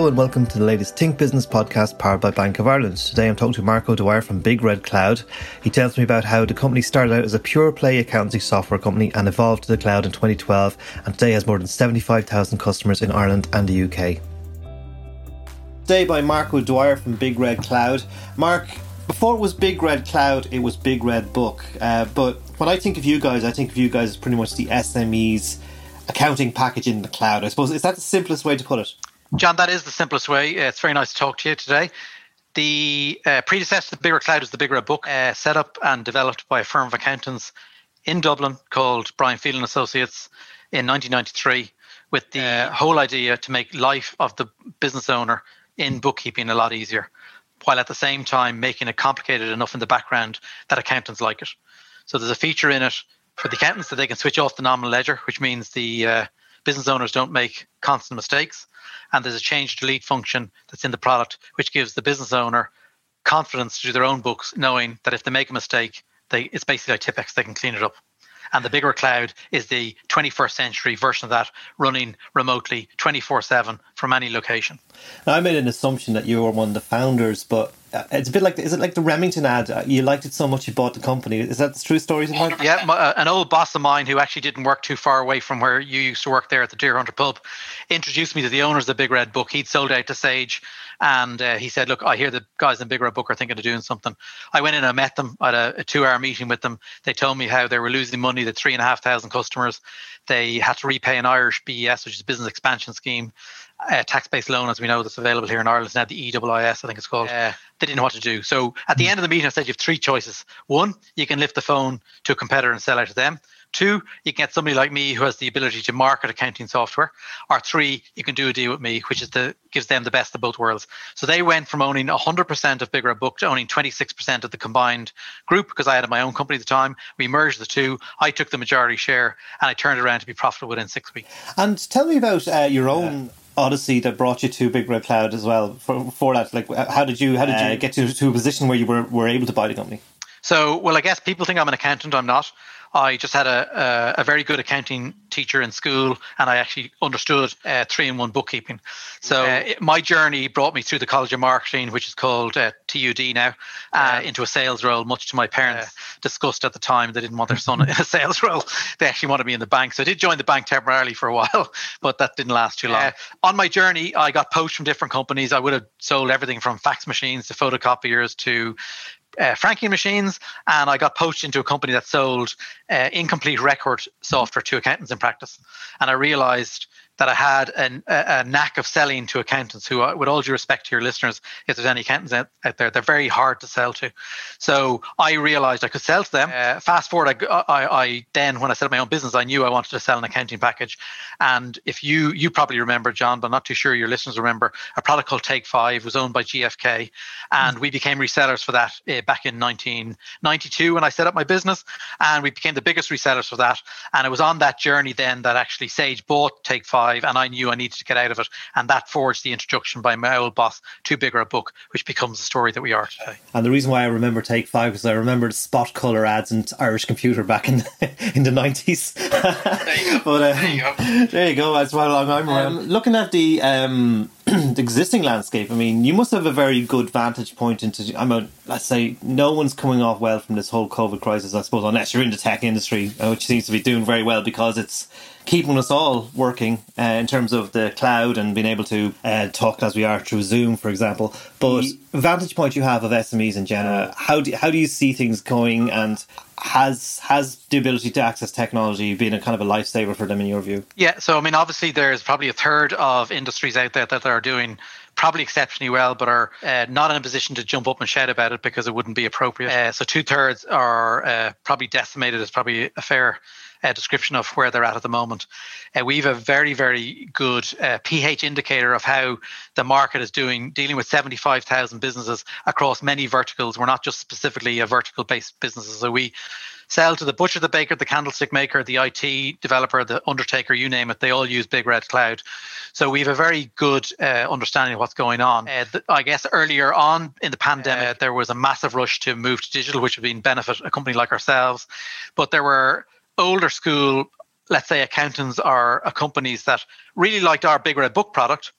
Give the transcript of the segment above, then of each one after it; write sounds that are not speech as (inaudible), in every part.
And welcome to the latest Think Business podcast powered by Bank of Ireland. Today I'm talking to Marco Dwyer from Big Red Cloud. He tells me about how the company started out as a pure play accountancy software company and evolved to the cloud in 2012 and today has more than 75,000 customers in Ireland and the UK. Today by Marco Dwyer from Big Red Cloud. Mark, before it was Big Red Cloud, it was Big Red Book. Uh, but when I think of you guys, I think of you guys as pretty much the SMEs accounting package in the cloud. I suppose is that the simplest way to put it? John, that is the simplest way. Uh, it's very nice to talk to you today. The uh, predecessor to the Big Red Cloud is the Big Red Book, uh, set up and developed by a firm of accountants in Dublin called Brian Phelan Associates in 1993, with the uh, whole idea to make life of the business owner in bookkeeping a lot easier, while at the same time making it complicated enough in the background that accountants like it. So there's a feature in it for the accountants that they can switch off the nominal ledger, which means the uh, business owners don't make constant mistakes. And there's a change delete function that's in the product, which gives the business owner confidence to do their own books, knowing that if they make a mistake, they it's basically like Tipp-Ex, they can clean it up. And the Big Red Cloud is the 21st century version of that, running remotely 24 7 from any location. I made an assumption that you were one of the founders, but it's a bit like is it like the Remington ad? Uh, you liked it so much you bought the company. Is that the true story? Yeah, my, uh, an old boss of mine who actually didn't work too far away from where you used to work there at the Deerhunter pub introduced me to the owners of the Big Red Book. He'd sold out to Sage, and uh, he said, "Look, I hear the guys in Big Red Book are thinking of doing something." I went in and met them at a, a two-hour meeting with them. They told me how they were losing money. That three and a half thousand customers. They had to repay an Irish BES, which is a business expansion scheme, a tax-based loan, as we know, that's available here in Ireland now, the EIS, I think it's called. Uh, they didn't know what to do. So at the end of the meeting, I said you have three choices. One, you can lift the phone to a competitor and sell out to them. Two, you can get somebody like me who has the ability to market accounting software. Or three, you can do a deal with me, which is the gives them the best of both worlds. So they went from owning 100% of Big Red Book to owning 26% of the combined group because I had my own company at the time. We merged the two. I took the majority share and I turned around to be profitable within six weeks. And tell me about uh, your own odyssey that brought you to Big Red Cloud as well. For, for that, like, how did you how did you uh, get to, to a position where you were, were able to buy the company? So, well, I guess people think I'm an accountant. I'm not. I just had a, a, a, very good accounting teacher in school, and I actually understood uh, three in one bookkeeping. So uh, it, my journey brought me through the College of Marketing, which is called uh, TUD now, uh, into a sales role. Much to my parents' disgust at the time, they didn't want their son in a (laughs) sales role. They actually wanted me in the bank. So I did join the bank temporarily for a while, (laughs) but that didn't last too long. on my journey, I got poached from different companies. I would have sold everything from fax machines to photocopiers to uh, franking machines, and I got poached into a company that sold uh, incomplete record software to accountants in practice. And I realized that I had an, a, a, knack of selling to accountants who, uh, with all due respect to your listeners, if there's any accountants out, out there, they're very hard to sell to. So I realized I could sell to them. Uh, fast forward, I, I, I, then, when I set up my own business, I knew I wanted to sell an accounting package. And if you, you probably remember, John, but I'm not too sure your listeners remember, a product called Take Five was owned by GFK. And we became resellers for that uh, back in 1992 when I set up my business. And we became the biggest resellers for that. And it was on that journey then that actually Sage bought Take Five five, and I knew I needed to get out of it. And that forged the introduction by my old boss to Big Red Book, which becomes the story that we are today. And the reason why I remember Take Five is I remember the spot color ads in Irish Computer back in (laughs) in the nineties. there you go. (laughs) but, um, there you go. There you go. That's how long I'm. Um, looking at the. Um, (clears throat) the existing landscape, I mean, you must have a very good vantage point into. I mean, let's say, no one's coming off well from this whole COVID crisis, I suppose, unless you're in the tech industry, uh, which seems to be doing very well because it's keeping us all working uh, in terms of the cloud and being able to uh, talk as we are through Zoom, for example. But vantage point you have of SMEs in general, how do how do you see things going, and has has the ability to access technology been a kind of a lifesaver for them in your view? Yeah, so I mean, obviously, there's probably a third of industries out there that are doing probably exceptionally well, but are uh, not in a position to jump up and shout about it because it wouldn't be appropriate. Uh, so two thirds are uh, probably decimated. Is probably a fair uh, description of where they're at at the moment. Uh, we have a very, very good uh, pH indicator of how the market is doing, dealing with 75,000 businesses across many verticals. We're not just specifically a vertical based businesses. So we sell to the butcher, the baker, the candlestick maker, the IT developer, the undertaker, you name it. They all use Big Red Cloud. So we have a very good uh, understanding of what's going on. Uh, th- I guess earlier on in the pandemic, uh, there was a massive rush to move to digital, which would been benefit a company like ourselves. But there were older school, let's say accountants or uh, companies that really liked our Big Red Book product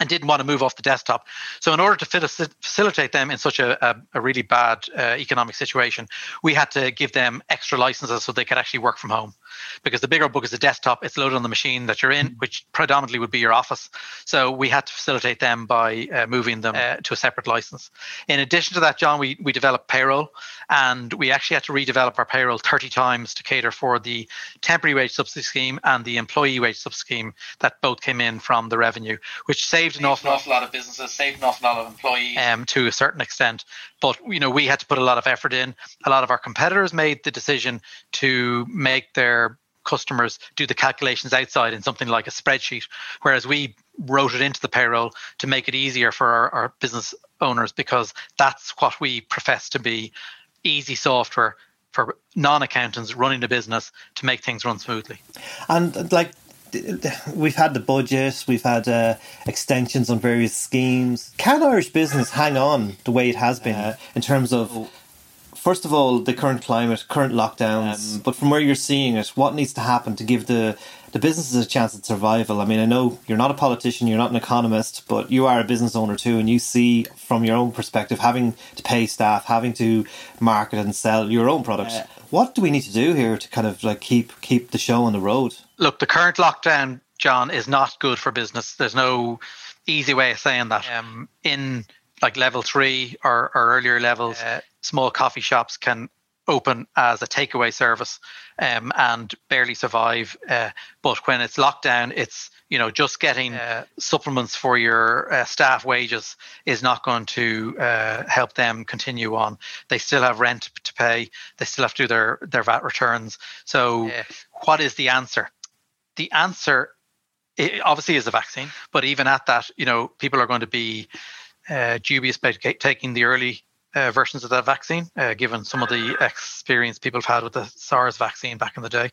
and didn't want to move off the desktop. So, in order to facilitate them in such a, a, a really bad uh, economic situation, we had to give them extra licenses so they could actually work from home. Because the Big Red Book is a desktop, it's loaded on the machine that you're in, mm-hmm. which predominantly would be your office. So, we had to facilitate them by uh, moving them uh, to a separate license. In addition to that, John, we, we developed payroll and we actually had to redevelop our payroll 30 times to cater for the temporary wage subsidy scheme and the employee wage subsidy scheme that both came in from the revenue, which saved saved an awful, awful lot of businesses, saved an awful lot of employees um, to a certain extent. But you know, we had to put a lot of effort in. A lot of our competitors made the decision to make their customers do the calculations outside in something like a spreadsheet, whereas we wrote it into the payroll to make it easier for our, our business owners because that's what we profess to be easy software for non-accountants running a business to make things run smoothly. And like we've had the budget, we've had uh, extensions on various schemes. Can Irish business hang on the way it has been uh, in terms of, first of all, the current climate, current lockdowns, um, but from where you're seeing it, what needs to happen to give the the businesses a chance at survival? I mean, I know you're not a politician, you're not an economist, but you are a business owner too, and you see from your own perspective having to pay staff, having to market and sell your own products. Uh, what do we need to do here to kind of like keep keep the show on the road? Look, the current lockdown, John, is not good for business. There's no easy way of saying that. Um, in like level three or, or earlier levels, uh, small coffee shops can open as a takeaway service um, and barely survive. Uh, but when it's locked down, it's you know just getting uh, supplements for your uh, staff wages is not going to uh, help them continue on. They still have rent to pay. They still have to do their their VAT returns. So, what is the answer? The answer obviously is a vaccine, but even at that, you know, people are going to be uh, dubious about taking the early uh, versions of that vaccine, uh, given some of the experience people have had with the SARS vaccine back in the day.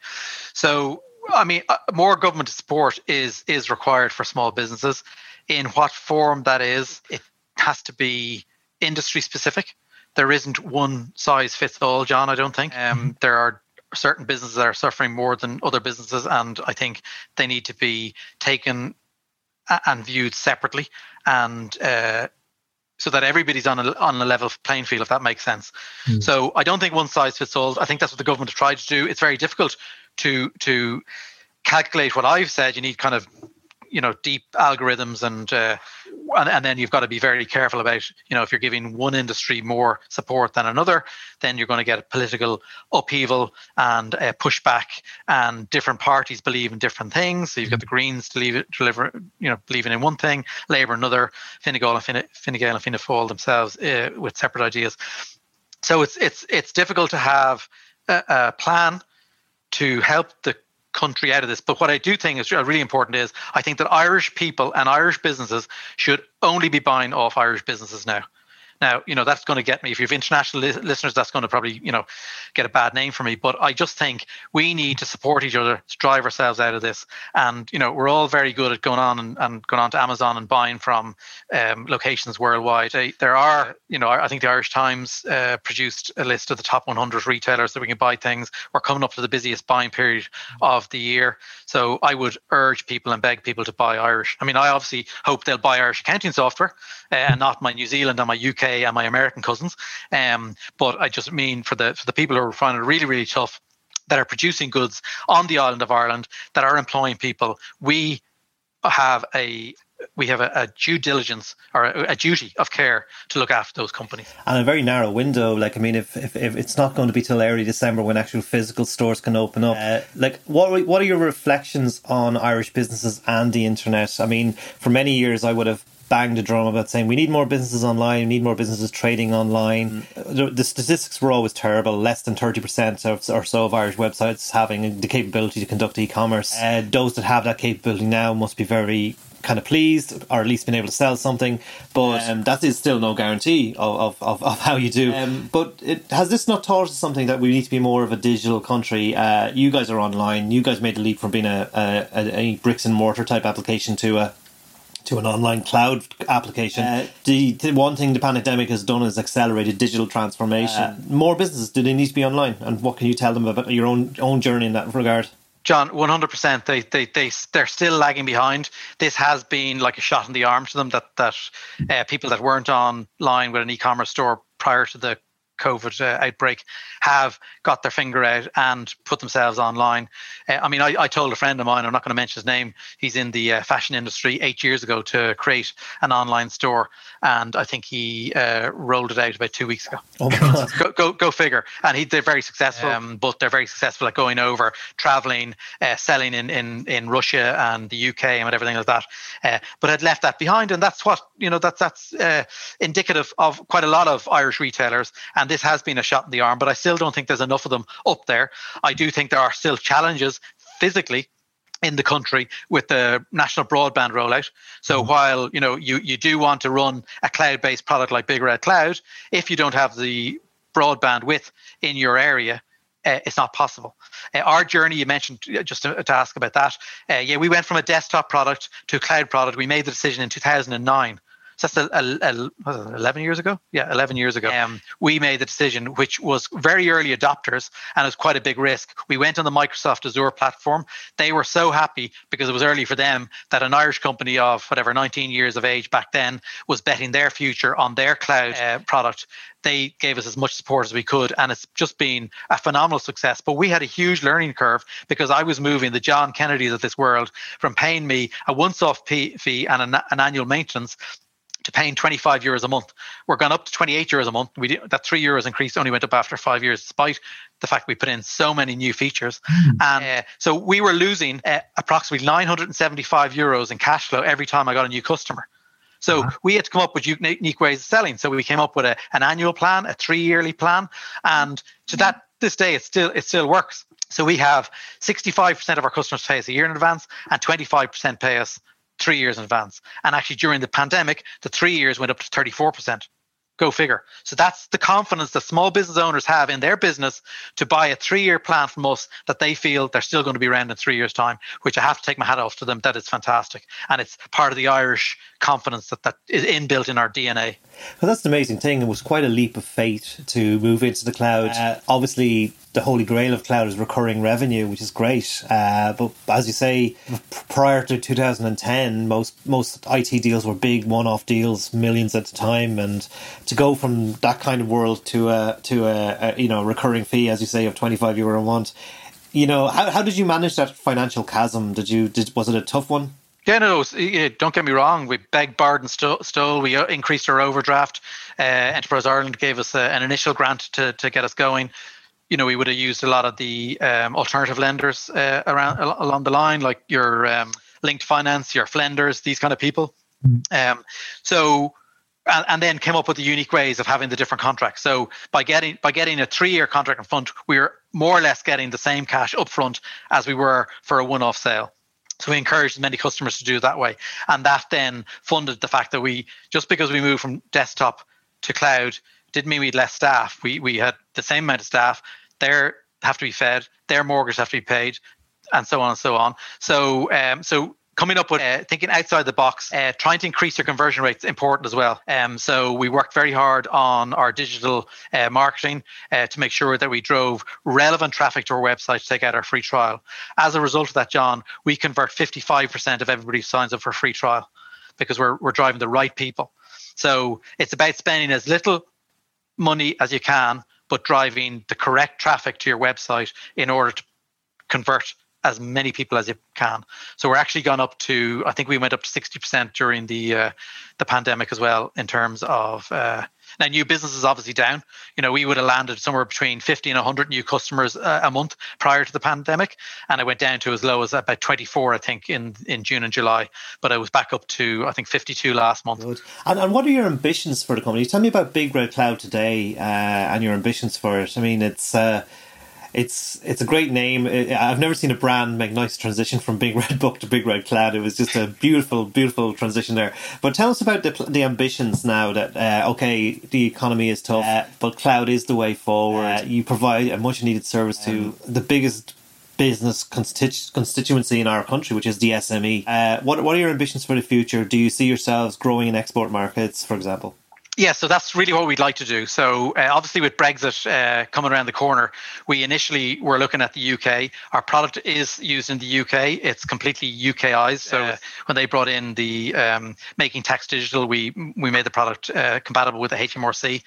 So, I mean, uh, more government support is is required for small businesses. In what form that is, it has to be industry specific. There isn't one size fits all, John. I don't think. Um, mm-hmm. there are certain businesses that are suffering more than other businesses, and I think they need to be taken and viewed separately. And uh, so that everybody's on a on a level playing field, if that makes sense. Mm. So I don't think one size fits all. I think that's what the government have tried to do. It's very difficult to to calculate what I've said. You need kind of you know deep algorithms and, uh, and and then you've got to be very careful about you know if you're giving one industry more support than another then you're going to get a political upheaval and uh, pushback and different parties believe in different things. So you've got the greens to leave deliver you know believing in one thing labor another Fine Gael and Fine, Fine Gael and Fianna Fáil themselves uh, with separate ideas. So it's it's it's difficult to have a, a plan to help the country out of this. But what I do think is uh, really important is I think that Irish people and Irish businesses should only be buying off Irish businesses now. Now, you know, that's going to get me. If you have international li- listeners, that's going to probably, you know, get a bad name for me. But I just think we need to support each other to drive ourselves out of this. And, you know, we're all very good at going on and, and going on to Amazon and buying from um, locations worldwide. there are, you know, I think the Irish Times uh, produced a list of the top 100 retailers that we can buy things. We're coming up to the busiest buying period of the year. So I would urge people and beg people to buy Irish. I mean, I obviously hope they'll buy Irish accounting software uh, and not my New Zealand and my UK and my American cousins. Um, but I just mean for the for the people who are finding it really really tough that are producing goods on the island of Ireland that are employing people. We have a we have a, a, due diligence or a, a, duty of care to look after those companies. And a very narrow window. Like, I mean, if, if, if it's not going to be till early December when actual physical stores can open up, uh, like, what, what are your reflections on Irish businesses and the internet? I mean, for many years, I would have banged a drum about saying we need more businesses online, we need more businesses trading online. Mm. The, the, statistics were always terrible. Less than 30% or so of Irish websites having the capability to conduct e commerce. Uh, those that have that capability now must be very kind of pleased or at least been able to sell something but um, that is still no guarantee of, of, of how you do um, but it, has this not taught us something that we need to be more of a digital country uh, you guys are online you guys made the leap from being a, a, a bricks and mortar type application to a to an online cloud application. Uh, the, the, one thing the pandemic has done is accelerated digital transformation. Uh, More businesses do they need to be online, and what can you tell them about your own own journey in that regard? John, one hundred percent. They they they they're still lagging behind. This has been like a shot in the arm to them. That that uh, people that weren't online with an e-commerce store prior to the COVID uh, outbreak have got their finger out and put themselves online. Uh, I mean, I, I, told a friend of mine, I'm not going to mention his name, he's in the uh, fashion industry eight years ago to create an online store. And I think he uh, rolled it out about two weeks ago. Oh my (laughs) God. go, go, go figure. And he, they're very successful, um, but they're very successful at going over, traveling, uh, selling in, in, in Russia and the UK and everything like that. Uh, but had left that behind. And that's what, you know, that's, that's indicative of quite a lot of Irish retailers. And this has been a shot in the arm, but I still don't think there's enough of them up there. I do think there are still challenges physically in the country with the national broadband rollout. So mm. while you know you you do want to run a cloud-based product like Big Red Cloud, if you don't have the broadband width in your area, uh, it's not possible. Uh, our journey, you mentioned uh, just to, to ask about that. Uh, yeah, we went from a desktop product to a cloud product. We made the decision in 2009 so that's a, a, a, 11 years ago. Yeah, 11 years ago. Um, we made the decision, which was very early adopters and it was quite a big risk. We went on the Microsoft Azure platform. They were so happy because it was early for them that an Irish company of whatever 19 years of age back then was betting their future on their cloud uh, product they gave us as much support as we could and it's just been a phenomenal success but we had a huge learning curve because i was moving the john kennedys of this world from paying me a once-off fee and an, an annual maintenance to paying 25 euros a month. We're gone up to 28 euros a month. We did, that three euros increase only went up after five years, despite the fact we put in so many new features. Mm. And uh, so we were losing uh, approximately 975 euros in cash flow every time I got a new customer. So uh-huh. we had to come up with unique ways of selling. So we came up with a, an annual plan, a three yearly plan, and to that this day it still it still works. So we have 65% of our customers pay us a year in advance, and 25% pay us three years in advance. And actually, during the pandemic, the three years went up to 34%. Go figure. So that's the confidence that small business owners have in their business to buy a three year plan from us that they feel they're still going to be around in three years' time, which I have to take my hat off to them. That is fantastic. And it's part of the Irish confidence that, that is inbuilt in our DNA. Well, that's the amazing thing. It was quite a leap of faith to move into the cloud. Uh, obviously, the holy grail of cloud is recurring revenue, which is great. Uh, but as you say, prior to 2010, most most IT deals were big one-off deals, millions at a time, and to go from that kind of world to a to a, a you know recurring fee, as you say, of 25 euro a month. You know, how, how did you manage that financial chasm? Did you did was it a tough one? Yeah, no, don't get me wrong. We begged, barred, and stole. We uh, increased our overdraft. Uh, Enterprise Ireland gave us a, uh, an initial grant to, to get us going. You know, we would have used a lot of the um, alternative lenders uh, around along the line, like your um, Linked Finance, your Flenders, these kind of people. Mm. Um, so, and, and, then came up with the unique ways of having the different contracts. So by getting by getting a three-year contract in front, we we're more or less getting the same cash upfront as we were for a one-off sale. So we encouraged many customers to do it that way. And that then funded the fact that we, just because we moved from desktop to cloud, didn't mean we had less staff. We, we had the same amount of staff. They have to be fed, their mortgage have to be paid, and so on and so on. So, um, so coming up with uh, thinking outside the box, uh, trying to increase your conversion rates is important as well. Um, so we worked very hard on our digital uh, marketing uh, to make sure that we drove relevant traffic to our website to take out our free trial. As a result of that, John, we convert 55% of everybody who signs up for a free trial because we're, we're driving the right people. So it's about spending as little money as you can, but driving the correct traffic to your website in order to convert as many people as you can. So we're actually gone up to I think we went up to sixty percent during the uh, the pandemic as well in terms of uh, now new business is obviously down. You know we would have landed somewhere between fifty and hundred new customers uh, a month prior to the pandemic, and it went down to as low as about twenty four I think in in June and July. But I was back up to I think fifty two last month. Good. And, and what are your ambitions for the company? Tell me about Big Red Cloud today uh, and your ambitions for it. I mean it's uh, it's it's a great name. I've never seen a brand make nice transition from Big Red Book to Big Red Cloud. It was just a beautiful, beautiful transition there. But tell us about the, the ambitions now. That uh, okay, the economy is tough, uh, but cloud is the way forward. Uh, you provide a much needed service to um, the biggest business constitu- constituency in our country, which is the SME. Uh, what what are your ambitions for the future? Do you see yourselves growing in export markets, for example? Yeah, so that's really what we'd like to do. So uh, obviously, with Brexit uh, coming around the corner, we initially were looking at the UK. Our product is used in the UK. It's completely UKized. So uh, when they brought in the um, making tax digital, we we made the product uh, compatible with the HMRC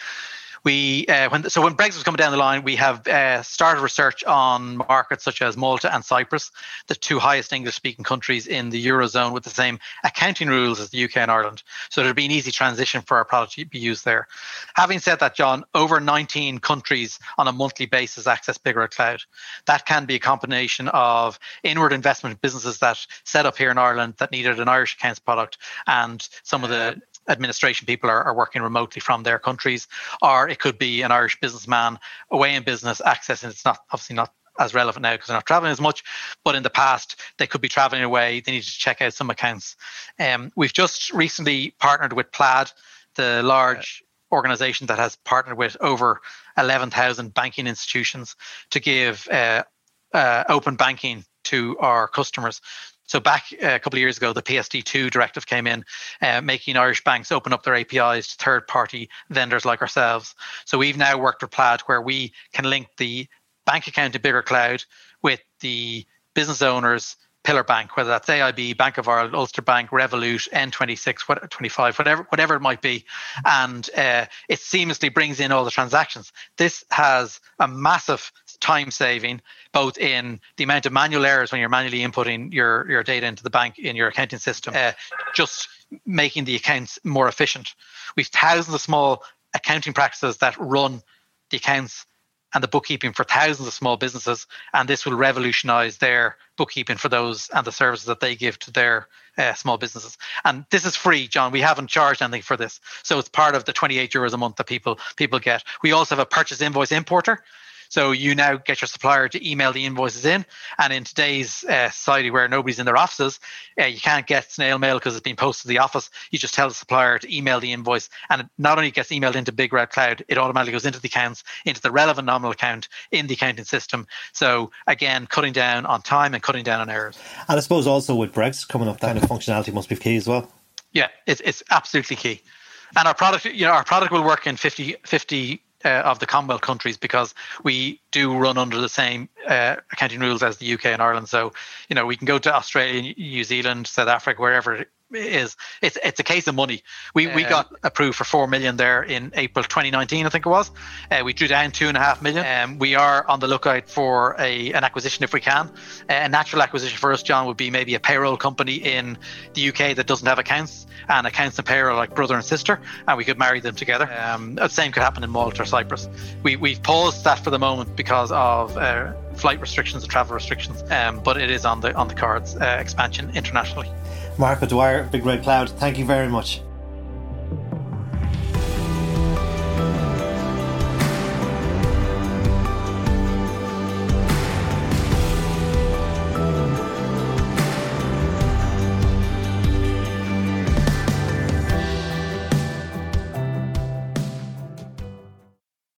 we uh, when so when Brexit was coming down the line, we have uh, started research on markets such as Malta and Cyprus, the two highest English-speaking countries in the eurozone, with the same accounting rules as the UK and Ireland. So it'd be an easy transition for our product to be used there. Having said that, John, over 19 countries on a monthly basis access Big Red Cloud. That can be a combination of inward investment businesses that set up here in Ireland that needed an Irish accounts product, and some of the administration people are, are working remotely from their countries, or it could be an Irish businessman away in business accessing. It's not obviously not as relevant now because they're not traveling as much. But in the past, they could be traveling away. They need to check out some accounts. Um, we've just recently partnered with Plaid, the large organization that has partnered with over 11,000 banking institutions to give uh, uh, open banking to our customers. So back uh, a couple of years ago, the PSD2 directive came in, uh, making Irish banks open up their APIs to third-party vendors like ourselves. So we've now worked with Plaid, where we can link the bank account to Big Red Cloud with the business owners pillar bank, whether that's AIB, Bank of Ireland, Ulster Bank, Revolut, N26, what, 25, whatever, whatever it might be, and uh, it seamlessly brings in all the transactions. This has a massive time saving, both in the amount of manual errors when you're manually inputting your, your data into the bank in your accounting system, uh, just making the accounts more efficient. We've thousands of small accounting practices that run the accounts and the bookkeeping for thousands of small businesses, and this will revolutionize their bookkeeping for those and the services that they give to their uh, small businesses. And this is free, John. We haven't charged anything for this, so it's part of the 28 euros a month that people people get. We also have a purchase invoice importer, so you now get your supplier to email the invoices in. And in today's uh, society where nobody's in their offices, uh, you can't get snail mail because it's been posted to the office. You just tell the supplier to email the invoice, and it not only gets emailed into Big Red Cloud, it automatically goes into the accounts, into the relevant nominal account in the accounting system. So again, cutting down on time and cutting down on errors. And I suppose also with Brexit coming up, that kind of functionality must be key as well. Yeah, it's, it's absolutely key. And our product, you know, our product will work in 50, 50 uh, of the Commonwealth countries because we do run under the same uh, accounting rules as the UK and Ireland. So, you know, we can go to Australia, New Zealand, South Africa, wherever is it's it's a case of money. We we got approved for four million there in April 2019, I think it was. Uh, we drew down two and a half million. Um, we are on the lookout for a an acquisition if we can. Uh, a natural acquisition for us, John, would be maybe a payroll company in the UK that doesn't have accounts and accounts and payroll like brother and sister, and we could marry them together. Um, the same could happen in Malta or Cyprus. We we've paused that for the moment because of. Uh, flight restrictions and travel restrictions, um, but it is on the on the cards uh, expansion internationally. Marco Dwyer, Big Red Cloud, thank you very much.